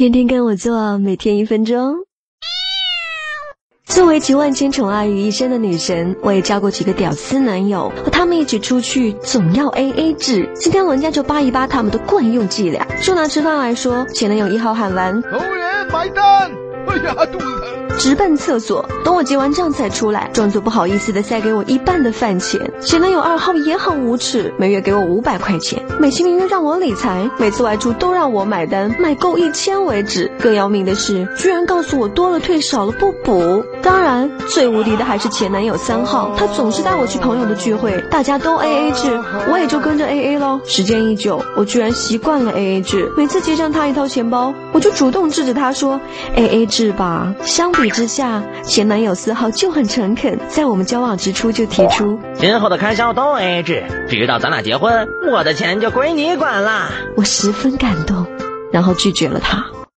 天天跟我做，每天一分钟。作为集万千宠爱于一身的女神，我也交过几个屌丝男友，和他们一起出去总要 A A 制。今天人家就扒一扒他们的惯用伎俩。就拿吃饭来说，前男友一号喊完，服务员买单。呀，肚子疼！直奔厕所，等我结完账才出来，装作不好意思的塞给我一半的饭钱。前男友二号也很无耻，每月给我五百块钱，美其名曰让我理财，每次外出都让我买单，买够一千为止。更要命的是，居然告诉我多了退少了不补。当然，最无敌的还是前男友三号，他总是带我去朋友的聚会，大家都 A A 制，我也就跟时间一久，我居然习惯了 A A 制，每次结账他一掏钱包，我就主动制止他说 A A 制。吧？相比之下，前男友丝毫就很诚恳，在我们交往之初就提出今后的开销都 A 制，直到咱俩结婚，我的钱就归你管了。我十分感动，然后拒绝了他。